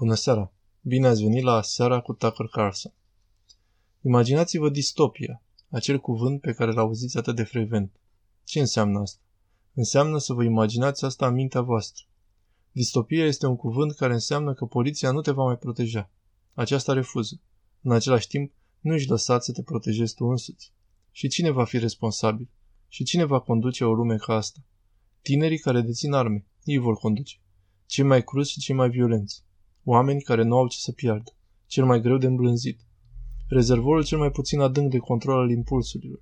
Bună seara! Bine ați venit la Seara cu Tucker Carlson. Imaginați-vă distopia, acel cuvânt pe care l-auziți atât de frecvent. Ce înseamnă asta? Înseamnă să vă imaginați asta în mintea voastră. Distopia este un cuvânt care înseamnă că poliția nu te va mai proteja. Aceasta refuză. În același timp, nu își lăsați să te protejezi tu însuți. Și cine va fi responsabil? Și cine va conduce o lume ca asta? Tinerii care dețin arme, ei vor conduce. Cei mai cruzi și cei mai violenți. Oameni care nu au ce să piardă. Cel mai greu de îmblânzit. Rezervorul cel mai puțin adânc de control al impulsurilor.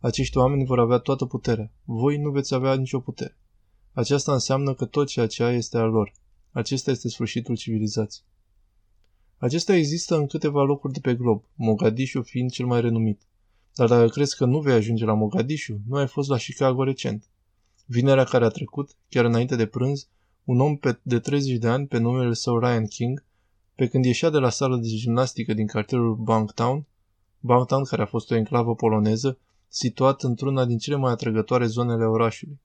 Acești oameni vor avea toată puterea. Voi nu veți avea nicio putere. Aceasta înseamnă că tot ceea ce ai este al lor. Acesta este sfârșitul civilizației. Acesta există în câteva locuri de pe glob, Mogadishu fiind cel mai renumit. Dar dacă crezi că nu vei ajunge la Mogadishu, nu ai fost la Chicago recent. Vinerea care a trecut, chiar înainte de prânz, un om de 30 de ani pe numele său Ryan King, pe când ieșea de la sală de gimnastică din cartierul Banktown, Banktown care a fost o enclavă poloneză, situat într-una din cele mai atrăgătoare zonele orașului.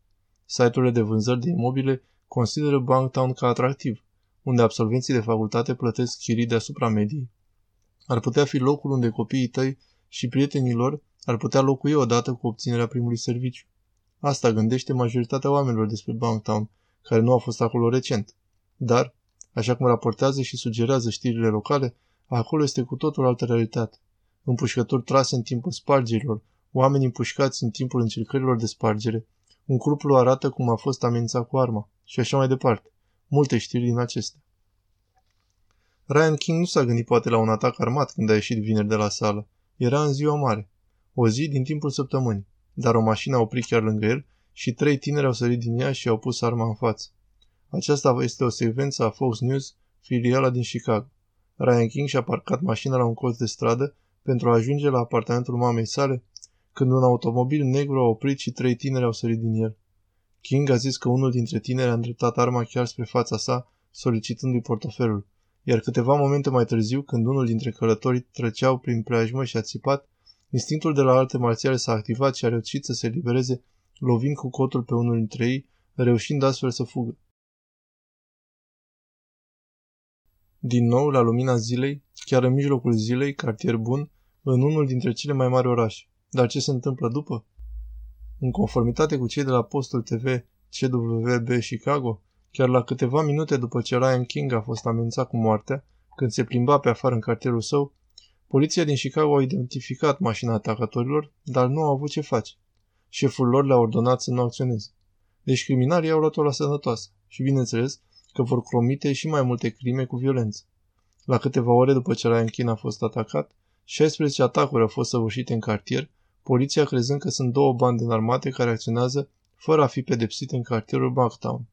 Site-urile de vânzări de imobile consideră Banktown ca atractiv, unde absolvenții de facultate plătesc chirii deasupra mediei. Ar putea fi locul unde copiii tăi și prietenii lor ar putea locui odată cu obținerea primului serviciu. Asta gândește majoritatea oamenilor despre Banktown, care nu a fost acolo recent. Dar, așa cum raportează și sugerează știrile locale, acolo este cu totul altă realitate. Împușcături trase în timpul spargerilor, oameni împușcați în timpul încercărilor de spargere, un cuplu arată cum a fost amenințat cu arma și așa mai departe. Multe știri din acestea. Ryan King nu s-a gândit poate la un atac armat când a ieșit vineri de la sală. Era în ziua mare. O zi din timpul săptămânii. Dar o mașină a oprit chiar lângă el și trei tineri au sărit din ea și au pus arma în față. Aceasta este o secvență a Fox News, filiala din Chicago. Ryan King și-a parcat mașina la un colț de stradă pentru a ajunge la apartamentul mamei sale, când un automobil negru a oprit și trei tineri au sărit din el. King a zis că unul dintre tineri a îndreptat arma chiar spre fața sa, solicitându-i portofelul, iar câteva momente mai târziu, când unul dintre călătorii treceau prin preajmă și a țipat, instinctul de la alte marțiale s-a activat și a reușit să se libereze lovind cu cotul pe unul dintre ei, reușind astfel să fugă. Din nou, la lumina zilei, chiar în mijlocul zilei, cartier bun, în unul dintre cele mai mari orașe. Dar ce se întâmplă după? În conformitate cu cei de la postul TV CWB Chicago, chiar la câteva minute după ce Ryan King a fost amenințat cu moartea, când se plimba pe afară în cartierul său, poliția din Chicago a identificat mașina atacatorilor, dar nu a avut ce face șeful lor le-a ordonat să nu acționeze. Deci criminalii au luat-o la sănătoasă și, bineînțeles, că vor cromite și mai multe crime cu violență. La câteva ore după ce Ryan King a fost atacat, 16 atacuri au fost săvârșite în cartier, poliția crezând că sunt două bande înarmate care acționează fără a fi pedepsite în cartierul Bucktown,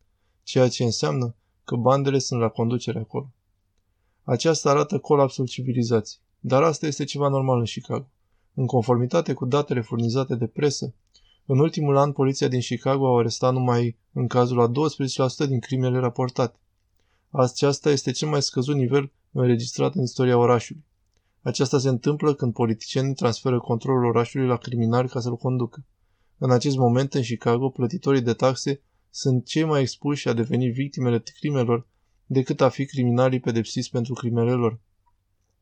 ceea ce înseamnă că bandele sunt la conducere acolo. Aceasta arată colapsul civilizației, dar asta este ceva normal în Chicago. În conformitate cu datele furnizate de presă, în ultimul an, poliția din Chicago a arestat numai în cazul a 12% din crimele raportate. Aceasta este cel mai scăzut nivel înregistrat în istoria orașului. Aceasta se întâmplă când politicienii transferă controlul orașului la criminali ca să-l conducă. În acest moment, în Chicago, plătitorii de taxe sunt cei mai expuși a deveni victimele crimelor decât a fi criminalii pedepsiți pentru crimele lor.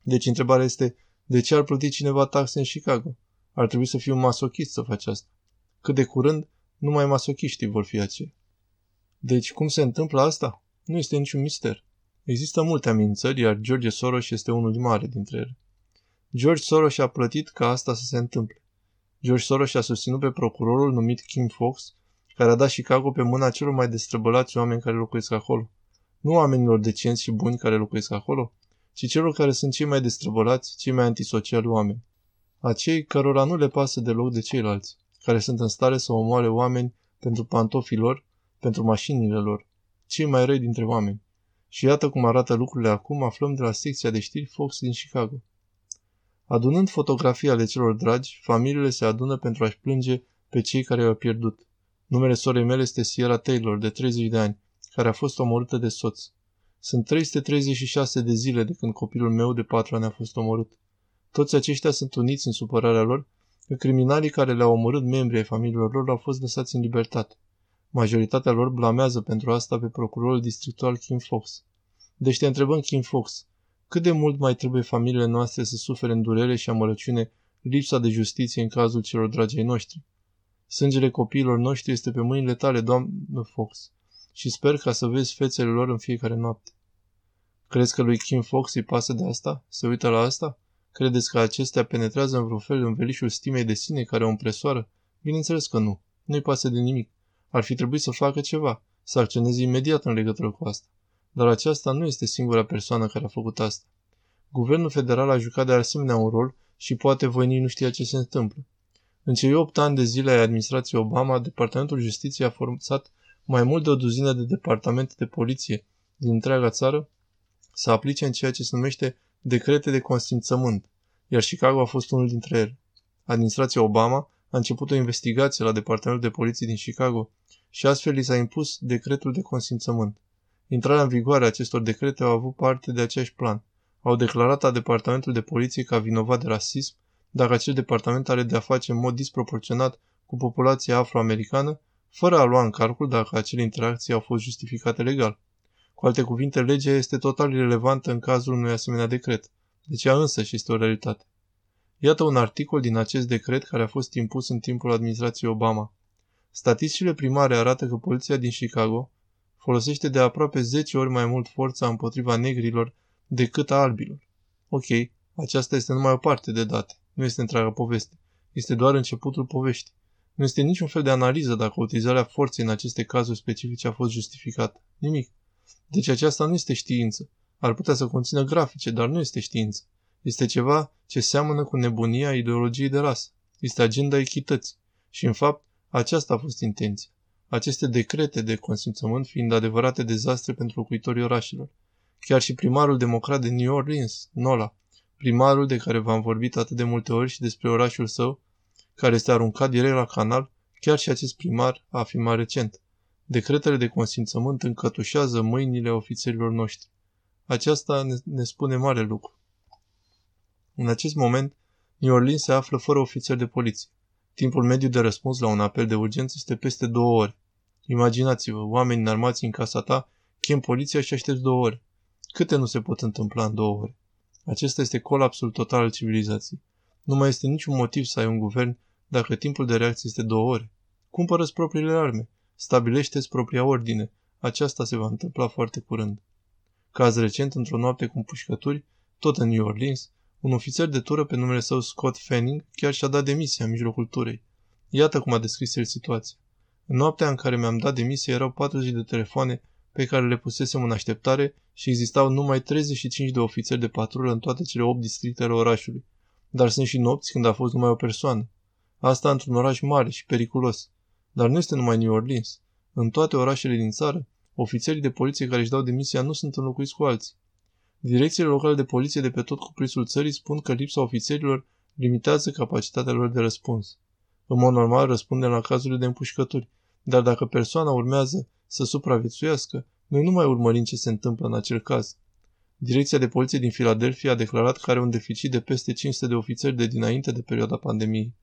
Deci întrebarea este, de ce ar plăti cineva taxe în Chicago? Ar trebui să fii un masochist să faci asta. Cât de curând, numai masochiștii vor fi aceia. Deci, cum se întâmplă asta? Nu este niciun mister. Există multe amenințări, iar George Soros este unul din mare dintre ele. George Soros a plătit ca asta să se întâmple. George Soros a susținut pe procurorul numit Kim Fox, care a dat Chicago pe mâna celor mai destrăbălați oameni care locuiesc acolo. Nu oamenilor decenți și buni care locuiesc acolo, ci celor care sunt cei mai destrăbălați, cei mai antisociali oameni. Acei cărora nu le pasă deloc de ceilalți care sunt în stare să omoare oameni pentru pantofii lor, pentru mașinile lor, cei mai răi dintre oameni. Și iată cum arată lucrurile acum, aflăm de la secția de știri Fox din Chicago. Adunând fotografii ale celor dragi, familiile se adună pentru a-și plânge pe cei care i-au pierdut. Numele sorei mele este Sierra Taylor, de 30 de ani, care a fost omorâtă de soț. Sunt 336 de zile de când copilul meu de 4 ani a fost omorât. Toți aceștia sunt uniți în supărarea lor că criminalii care le-au omorât membrii ai familiilor lor au fost lăsați în libertate. Majoritatea lor blamează pentru asta pe procurorul districtual Kim Fox. Deci te întrebăm, Kim Fox, cât de mult mai trebuie familiile noastre să sufere în durere și amărăciune lipsa de justiție în cazul celor dragi ai noștri? Sângele copiilor noștri este pe mâinile tale, doamnă Fox, și sper ca să vezi fețele lor în fiecare noapte. Crezi că lui Kim Fox îi pasă de asta? Se uită la asta? Credeți că acestea penetrează în vreun fel în velișul stimei de sine care o împresoară? Bineînțeles că nu. Nu-i pasă de nimic. Ar fi trebuit să facă ceva, să acționeze imediat în legătură cu asta. Dar aceasta nu este singura persoană care a făcut asta. Guvernul federal a jucat de asemenea un rol și poate voi nici nu știa ce se întâmplă. În cei 8 ani de zile ai administrației Obama, Departamentul Justiției a format mai mult de o duzină de departamente de poliție din întreaga țară să aplice în ceea ce se numește decrete de consimțământ, iar Chicago a fost unul dintre ele. Administrația Obama a început o investigație la Departamentul de Poliție din Chicago și astfel li s-a impus decretul de consimțământ. Intrarea în vigoare a acestor decrete au avut parte de aceeași plan. Au declarat a Departamentul de Poliție ca vinovat de rasism dacă acel departament are de a face în mod disproporționat cu populația afroamericană, fără a lua în calcul dacă acele interacții au fost justificate legal. Cu alte cuvinte, legea este total irelevantă în cazul unui asemenea decret. Deci ea însă și este o realitate. Iată un articol din acest decret care a fost impus în timpul administrației Obama. Statisticile primare arată că poliția din Chicago folosește de aproape 10 ori mai mult forța împotriva negrilor decât a albilor. Ok, aceasta este numai o parte de date, nu este întreaga poveste. Este doar începutul poveștii. Nu este niciun fel de analiză dacă utilizarea forței în aceste cazuri specifice a fost justificată. Nimic. Deci aceasta nu este știință. Ar putea să conțină grafice, dar nu este știință. Este ceva ce seamănă cu nebunia ideologiei de rasă. Este agenda echității. Și, în fapt, aceasta a fost intenția. Aceste decrete de consimțământ fiind adevărate dezastre pentru locuitorii orașelor. Chiar și primarul democrat de New Orleans, Nola, primarul de care v-am vorbit atât de multe ori și despre orașul său, care este aruncat direct la canal, chiar și acest primar a afirmat recent. Decretele de consimțământ încătușează mâinile ofițerilor noștri. Aceasta ne, ne spune mare lucru. În acest moment, New Orleans se află fără ofițeri de poliție. Timpul mediu de răspuns la un apel de urgență este peste două ore. Imaginați-vă, oameni înarmați în casa ta, chem poliția și aștepți două ore. Câte nu se pot întâmpla în două ore? Acesta este colapsul total al civilizației. Nu mai este niciun motiv să ai un guvern dacă timpul de reacție este două ore. Cumpără-ți propriile arme. Stabilește-ți propria ordine. Aceasta se va întâmpla foarte curând. Caz recent, într-o noapte cu împușcături, tot în New Orleans, un ofițer de tură pe numele său Scott Fanning chiar și-a dat demisia în mijlocul turei. Iată cum a descris el situația. În noaptea în care mi-am dat demisia erau 40 de telefoane pe care le pusesem în așteptare și existau numai 35 de ofițeri de patrulă în toate cele 8 districte ale orașului. Dar sunt și nopți când a fost numai o persoană. Asta într-un oraș mare și periculos. Dar nu este numai New Orleans. În toate orașele din țară, ofițerii de poliție care își dau demisia nu sunt înlocuiți cu alții. Direcțiile locale de poliție de pe tot cuprinsul țării spun că lipsa ofițerilor limitează capacitatea lor de răspuns. În mod normal răspundem la cazurile de împușcături, dar dacă persoana urmează să supraviețuiască, noi nu mai urmărim ce se întâmplă în acel caz. Direcția de poliție din Philadelphia a declarat că are un deficit de peste 500 de ofițeri de dinainte de perioada pandemiei.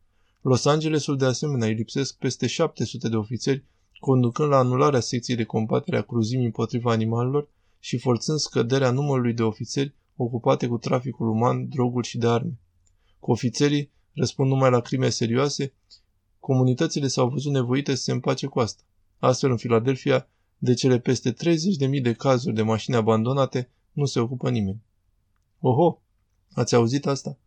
Los Angelesul de asemenea îi lipsesc peste 700 de ofițeri, conducând la anularea secției de combatere a cruzimii împotriva animalelor și forțând scăderea numărului de ofițeri ocupate cu traficul uman, droguri și de arme. Cu ofițerii răspund numai la crime serioase, comunitățile s-au văzut nevoite să se împace cu asta. Astfel, în Filadelfia, de cele peste 30.000 de cazuri de mașini abandonate, nu se ocupă nimeni. Oho, ați auzit asta?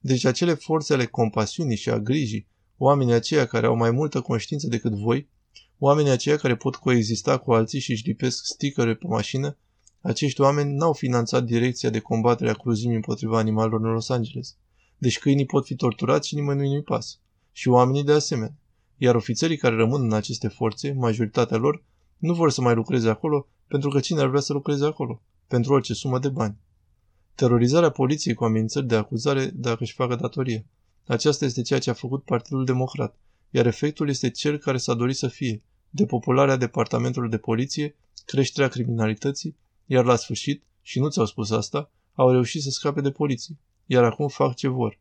Deci acele forțe ale compasiunii și a grijii, oamenii aceia care au mai multă conștiință decât voi, oamenii aceia care pot coexista cu alții și își lipesc stickere pe mașină, acești oameni n-au finanțat direcția de combatere a cruzimii împotriva animalelor în Los Angeles. Deci câinii pot fi torturați și nimeni nu-i pasă. Și oamenii de asemenea. Iar ofițerii care rămân în aceste forțe, majoritatea lor, nu vor să mai lucreze acolo pentru că cine ar vrea să lucreze acolo? Pentru orice sumă de bani. Terorizarea poliției cu amenințări de acuzare dacă își facă datorie. Aceasta este ceea ce a făcut Partidul Democrat, iar efectul este cel care s-a dorit să fie, depopularea departamentului de poliție, creșterea criminalității, iar la sfârșit, și nu ți-au spus asta, au reușit să scape de poliție, iar acum fac ce vor.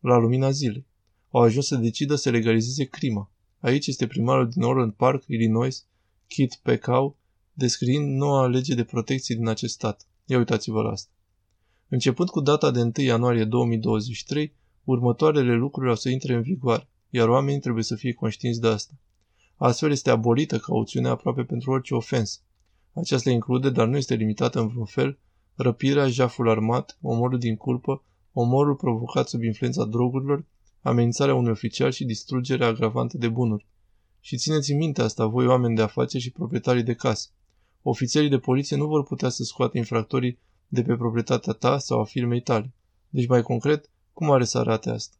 La lumina zilei. Au ajuns să decidă să legalizeze crima. Aici este primarul din Orland Park, Illinois, Kit Pecau, descriind noua lege de protecție din acest stat. Ia uitați-vă la asta. Începând cu data de 1 ianuarie 2023, următoarele lucruri au să intre în vigoare, iar oamenii trebuie să fie conștienți de asta. Astfel este abolită cauțiunea aproape pentru orice ofensă. Aceasta include, dar nu este limitată în vreun fel, răpirea, jaful armat, omorul din culpă, omorul provocat sub influența drogurilor, amenințarea unui oficial și distrugerea agravantă de bunuri. Și țineți minte asta, voi oameni de afaceri și proprietarii de case. Ofițerii de poliție nu vor putea să scoată infractorii de pe proprietatea ta sau a firmei tale. Deci, mai concret, cum are să arate asta?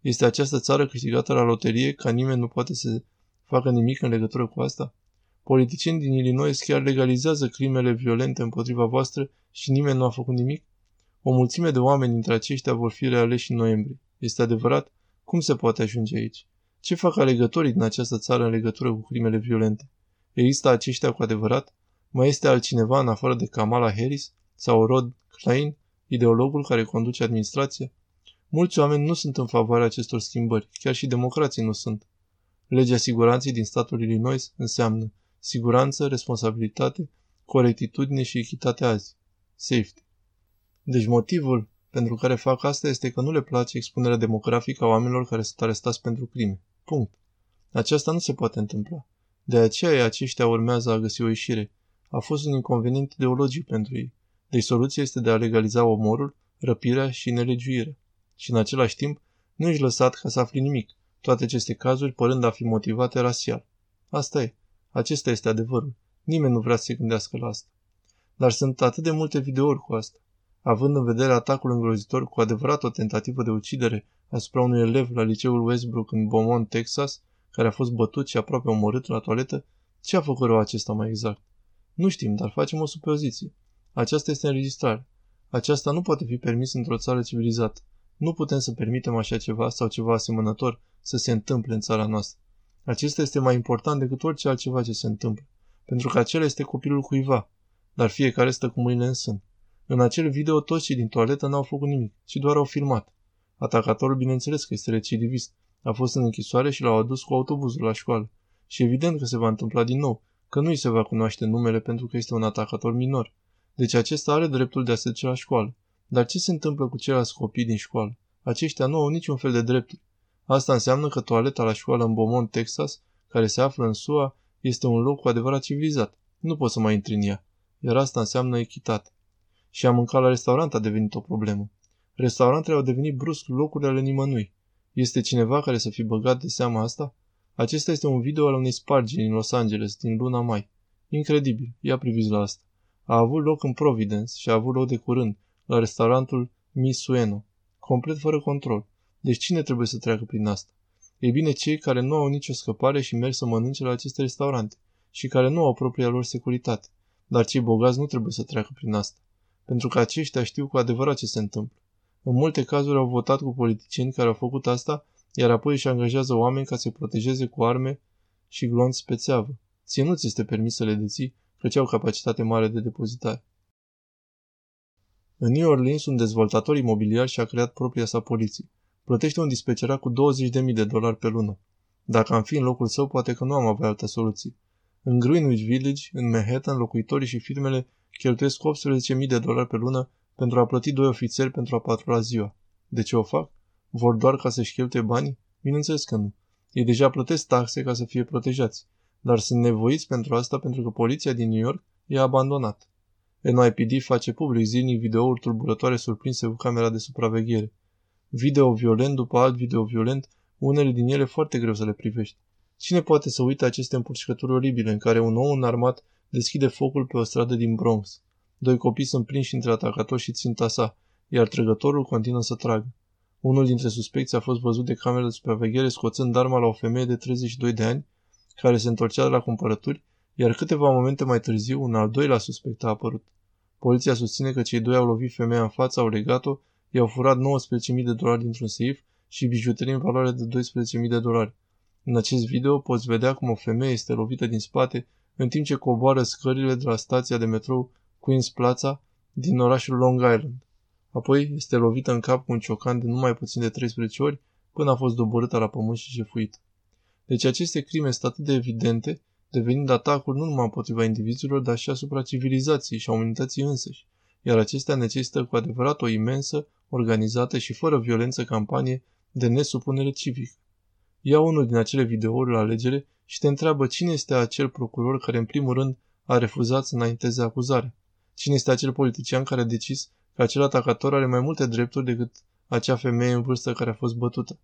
Este această țară câștigată la loterie ca nimeni nu poate să facă nimic în legătură cu asta? Politicieni din Illinois chiar legalizează crimele violente împotriva voastră și nimeni nu a făcut nimic? O mulțime de oameni dintre aceștia vor fi realeși în noiembrie. Este adevărat? Cum se poate ajunge aici? Ce fac alegătorii din această țară în legătură cu crimele violente? Există aceștia cu adevărat? Mai este altcineva în afară de Kamala Harris sau Rod Klein, ideologul care conduce administrația? Mulți oameni nu sunt în favoarea acestor schimbări, chiar și democrații nu sunt. Legea siguranței din statul Illinois înseamnă siguranță, responsabilitate, corectitudine și echitate azi. Safety. Deci motivul pentru care fac asta este că nu le place expunerea demografică a oamenilor care sunt arestați pentru crime. Punct. Aceasta nu se poate întâmpla. De aceea aceștia urmează a găsi o ieșire. A fost un inconvenient ideologic pentru ei. Deci soluția este de a legaliza omorul, răpirea și nelegiuirea. Și în același timp, nu ești lăsat ca să afli nimic, toate aceste cazuri părând a fi motivate rasial. Asta e. Acesta este adevărul. Nimeni nu vrea să se gândească la asta. Dar sunt atât de multe videouri cu asta. Având în vedere atacul îngrozitor cu adevărat o tentativă de ucidere asupra unui elev la liceul Westbrook în Beaumont, Texas, care a fost bătut și aproape omorât la toaletă, ce a făcut rău acesta mai exact? Nu știm, dar facem o supoziție. Aceasta este înregistrare. Aceasta nu poate fi permis într-o țară civilizată. Nu putem să permitem așa ceva sau ceva asemănător să se întâmple în țara noastră. Acesta este mai important decât orice altceva ce se întâmplă, pentru că acela este copilul cuiva, dar fiecare stă cu mâinile în sân. În acel video toți cei din toaletă n-au făcut nimic, ci doar au filmat. Atacatorul bineînțeles că este recidivist. A fost în închisoare și l-au adus cu autobuzul la școală. Și evident că se va întâmpla din nou, că nu îi se va cunoaște numele pentru că este un atacator minor. Deci acesta are dreptul de a se duce la școală. Dar ce se întâmplă cu ceilalți copii din școală? Aceștia nu au niciun fel de drepturi. Asta înseamnă că toaleta la școală în Beaumont, Texas, care se află în SUA, este un loc cu adevărat civilizat. Nu poți să mai intri în ea. Iar asta înseamnă echitate. Și a mânca la restaurant a devenit o problemă. Restaurantele au devenit brusc locuri ale nimănui. Este cineva care să fi băgat de seama asta? Acesta este un video al unei spargeri din Los Angeles din luna mai. Incredibil, ia priviți la asta. A avut loc în Providence și a avut loc de curând, la restaurantul Misueno. Complet fără control. Deci cine trebuie să treacă prin asta? Ei bine, cei care nu au nicio scăpare și merg să mănânce la aceste restaurante și care nu au propria lor securitate. Dar cei bogați nu trebuie să treacă prin asta, pentru că aceștia știu cu adevărat ce se întâmplă. În multe cazuri au votat cu politicieni care au făcut asta, iar apoi își angajează oameni ca să-i protejeze cu arme și glonți pe țeavă. Ție nu ți este permis să le deții, căci au capacitate mare de depozitare. În New Orleans, un dezvoltator imobiliar și-a creat propria sa poliție. Plătește un dispecerat cu 20.000 de dolari pe lună. Dacă am fi în locul său, poate că nu am avea altă soluție. În Greenwich Village, în Manhattan, locuitorii și firmele cheltuiesc 18.000 de dolari pe lună pentru a plăti doi ofițeri pentru a patrula ziua. De ce o fac? Vor doar ca să-și cheltuie banii? Bineînțeles că nu. Ei deja plătesc taxe ca să fie protejați, dar sunt nevoiți pentru asta pentru că poliția din New York i-a abandonat. NYPD face public zilnic videouri tulburătoare surprinse cu camera de supraveghere. Video violent după alt video violent, unele din ele foarte greu să le privești. Cine poate să uite aceste împușcături oribile în care un om înarmat deschide focul pe o stradă din Bronx? Doi copii sunt prinși între atacatori și ținta sa, iar trăgătorul continuă să tragă. Unul dintre suspecți a fost văzut de cameră de supraveghere scoțând arma la o femeie de 32 de ani care se întorcea de la cumpărături, iar câteva momente mai târziu un al doilea suspect a apărut. Poliția susține că cei doi au lovit femeia în față, au legat-o, i-au furat 19.000 de dolari dintr-un seif și bijuterii în valoare de 12.000 de dolari. În acest video poți vedea cum o femeie este lovită din spate în timp ce coboară scările de la stația de metrou Queen's Plaza din orașul Long Island. Apoi este lovită în cap cu un ciocan de numai puțin de 13 ori până a fost doborâtă la pământ și jefuită. Deci aceste crime sunt atât de evidente devenind atacuri nu numai împotriva indivizilor, dar și asupra civilizației și a umanității însăși. iar acestea necesită cu adevărat o imensă, organizată și fără violență campanie de nesupunere civică. Ia unul din acele videouri la alegere și te întreabă cine este acel procuror care în primul rând a refuzat să înainteze acuzarea. Cine este acel politician care a decis că acel atacator are mai multe drepturi decât acea femeie în vârstă care a fost bătută?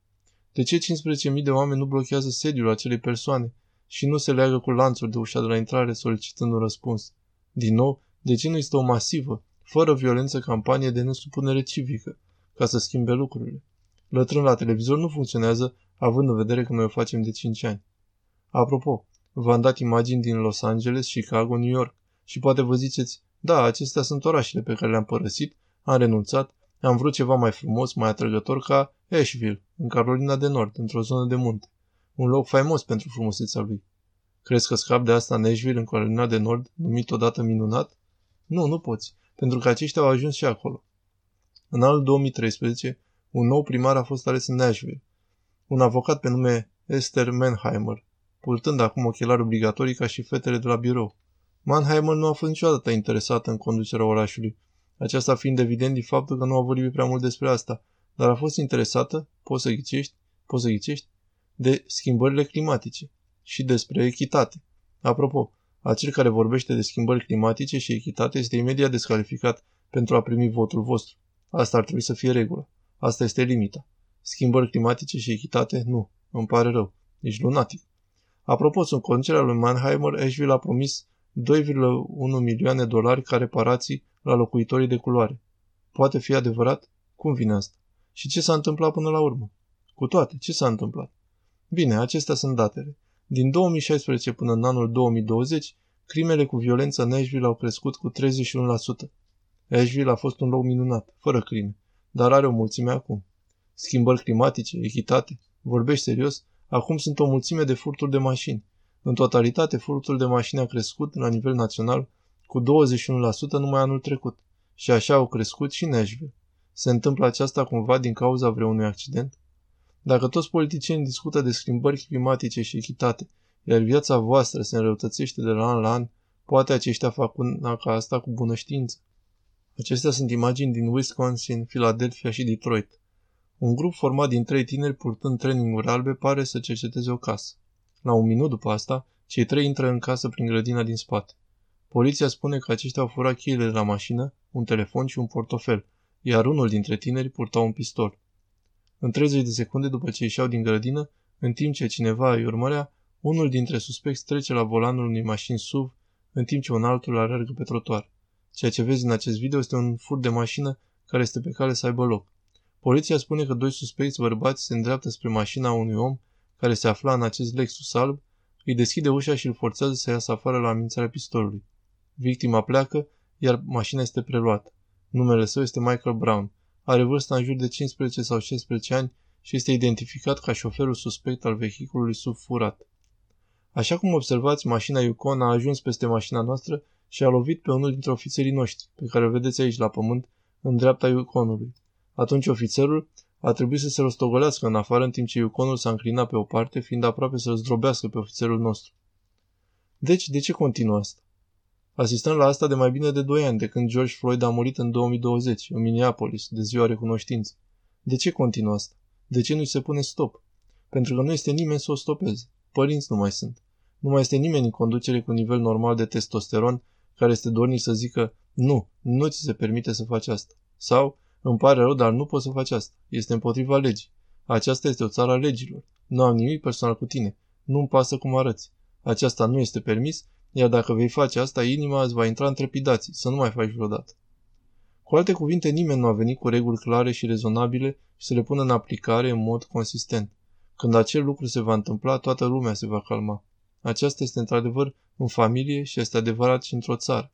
De ce 15.000 de oameni nu blochează sediul acelei persoane și nu se leagă cu lanțuri de ușa de la intrare solicitând un răspuns? Din nou, de ce nu este o masivă, fără violență campanie de nesupunere civică, ca să schimbe lucrurile? Lătrând la televizor nu funcționează, având în vedere că noi o facem de 5 ani. Apropo, v-am dat imagini din Los Angeles, Chicago, New York și poate vă ziceți, da, acestea sunt orașele pe care le-am părăsit, am renunțat, am vrut ceva mai frumos, mai atrăgător ca Asheville, în Carolina de Nord, într-o zonă de munte. Un loc faimos pentru frumusețea lui. Crezi că scap de asta în Asheville, în Carolina de Nord, numit odată minunat? Nu, nu poți, pentru că aceștia au ajuns și acolo. În anul 2013, un nou primar a fost ales în Nashville. Un avocat pe nume Esther Manheimer, purtând acum ochelari obligatorii ca și fetele de la birou. Mannheimer nu a fost niciodată interesată în conducerea orașului, aceasta fiind evident din faptul că nu a vorbit prea mult despre asta, dar a fost interesată, poți să ghicești, poți să ghicești, de schimbările climatice și despre echitate. Apropo, acel care vorbește de schimbări climatice și echitate este imediat descalificat pentru a primi votul vostru. Asta ar trebui să fie regulă. Asta este limita. Schimbări climatice și echitate? Nu. Îmi pare rău. Ești lunatic. Apropo, sunt conducerea lui Mannheimer, Asheville a promis 2,1 milioane dolari ca reparații la locuitorii de culoare. Poate fi adevărat? Cum vine asta? Și ce s-a întâmplat până la urmă? Cu toate, ce s-a întâmplat? Bine, acestea sunt datele. Din 2016 până în anul 2020, crimele cu violență în Asheville au crescut cu 31%. Asheville a fost un loc minunat, fără crime, dar are o mulțime acum. Schimbări climatice, echitate, vorbești serios, acum sunt o mulțime de furturi de mașini. În totalitate, furtul de mașini a crescut la nivel național cu 21% numai anul trecut. Și așa au crescut și Nashville. Se întâmplă aceasta cumva din cauza vreunui accident? Dacă toți politicienii discută de schimbări climatice și echitate, iar viața voastră se înrăutățește de la an la an, poate aceștia fac una ca asta cu bună știință. Acestea sunt imagini din Wisconsin, Philadelphia și Detroit. Un grup format din trei tineri purtând traininguri albe pare să cerceteze o casă. La un minut după asta, cei trei intră în casă prin grădina din spate. Poliția spune că aceștia au furat cheile de la mașină, un telefon și un portofel, iar unul dintre tineri purta un pistol. În 30 de secunde după ce ieșeau din grădină, în timp ce cineva îi urmărea, unul dintre suspecți trece la volanul unei mașini SUV, în timp ce un altul alergă pe trotuar. Ceea ce vezi în acest video este un fur de mașină care este pe cale să aibă loc. Poliția spune că doi suspecți bărbați se îndreaptă spre mașina unui om care se afla în acest Lexus alb, îi deschide ușa și îl forțează să iasă afară la amenințarea pistolului. Victima pleacă, iar mașina este preluată. Numele său este Michael Brown. Are vârsta în jur de 15 sau 16 ani și este identificat ca șoferul suspect al vehiculului subfurat. Așa cum observați, mașina Yukon a ajuns peste mașina noastră și a lovit pe unul dintre ofițerii noștri, pe care îl vedeți aici la pământ, în dreapta Yukonului. Atunci ofițerul a trebuit să se rostogolească în afară în timp ce Yukonul s-a înclinat pe o parte, fiind aproape să-l zdrobească pe ofițerul nostru. Deci, de ce continuă asta? Asistăm la asta de mai bine de 2 ani, de când George Floyd a murit în 2020, în Minneapolis, de ziua recunoștinței. De ce continuă asta? De ce nu-i se pune stop? Pentru că nu este nimeni să o stopeze. Părinți nu mai sunt. Nu mai este nimeni în conducere cu nivel normal de testosteron care este dornic să zică nu, nu ți se permite să faci asta. Sau, îmi pare rău, dar nu poți să faci asta. Este împotriva legii. Aceasta este o țară a legilor. Nu am nimic personal cu tine. Nu-mi pasă cum arăți. Aceasta nu este permis iar dacă vei face asta, inima îți va intra în trepidații, să nu mai faci vreodată. Cu alte cuvinte, nimeni nu a venit cu reguli clare și rezonabile și să le pună în aplicare în mod consistent. Când acel lucru se va întâmpla, toată lumea se va calma. Aceasta este într-adevăr în familie și este adevărat și într-o țară.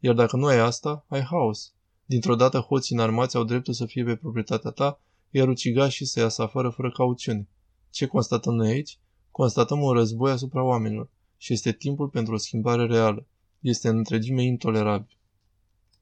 Iar dacă nu ai asta, ai haos. Dintr-o dată hoții înarmați au dreptul să fie pe proprietatea ta, iar ucigașii să iasă afară fără cauțiune. Ce constatăm noi aici? Constatăm un război asupra oamenilor și este timpul pentru o schimbare reală. Este în întregime intolerabil.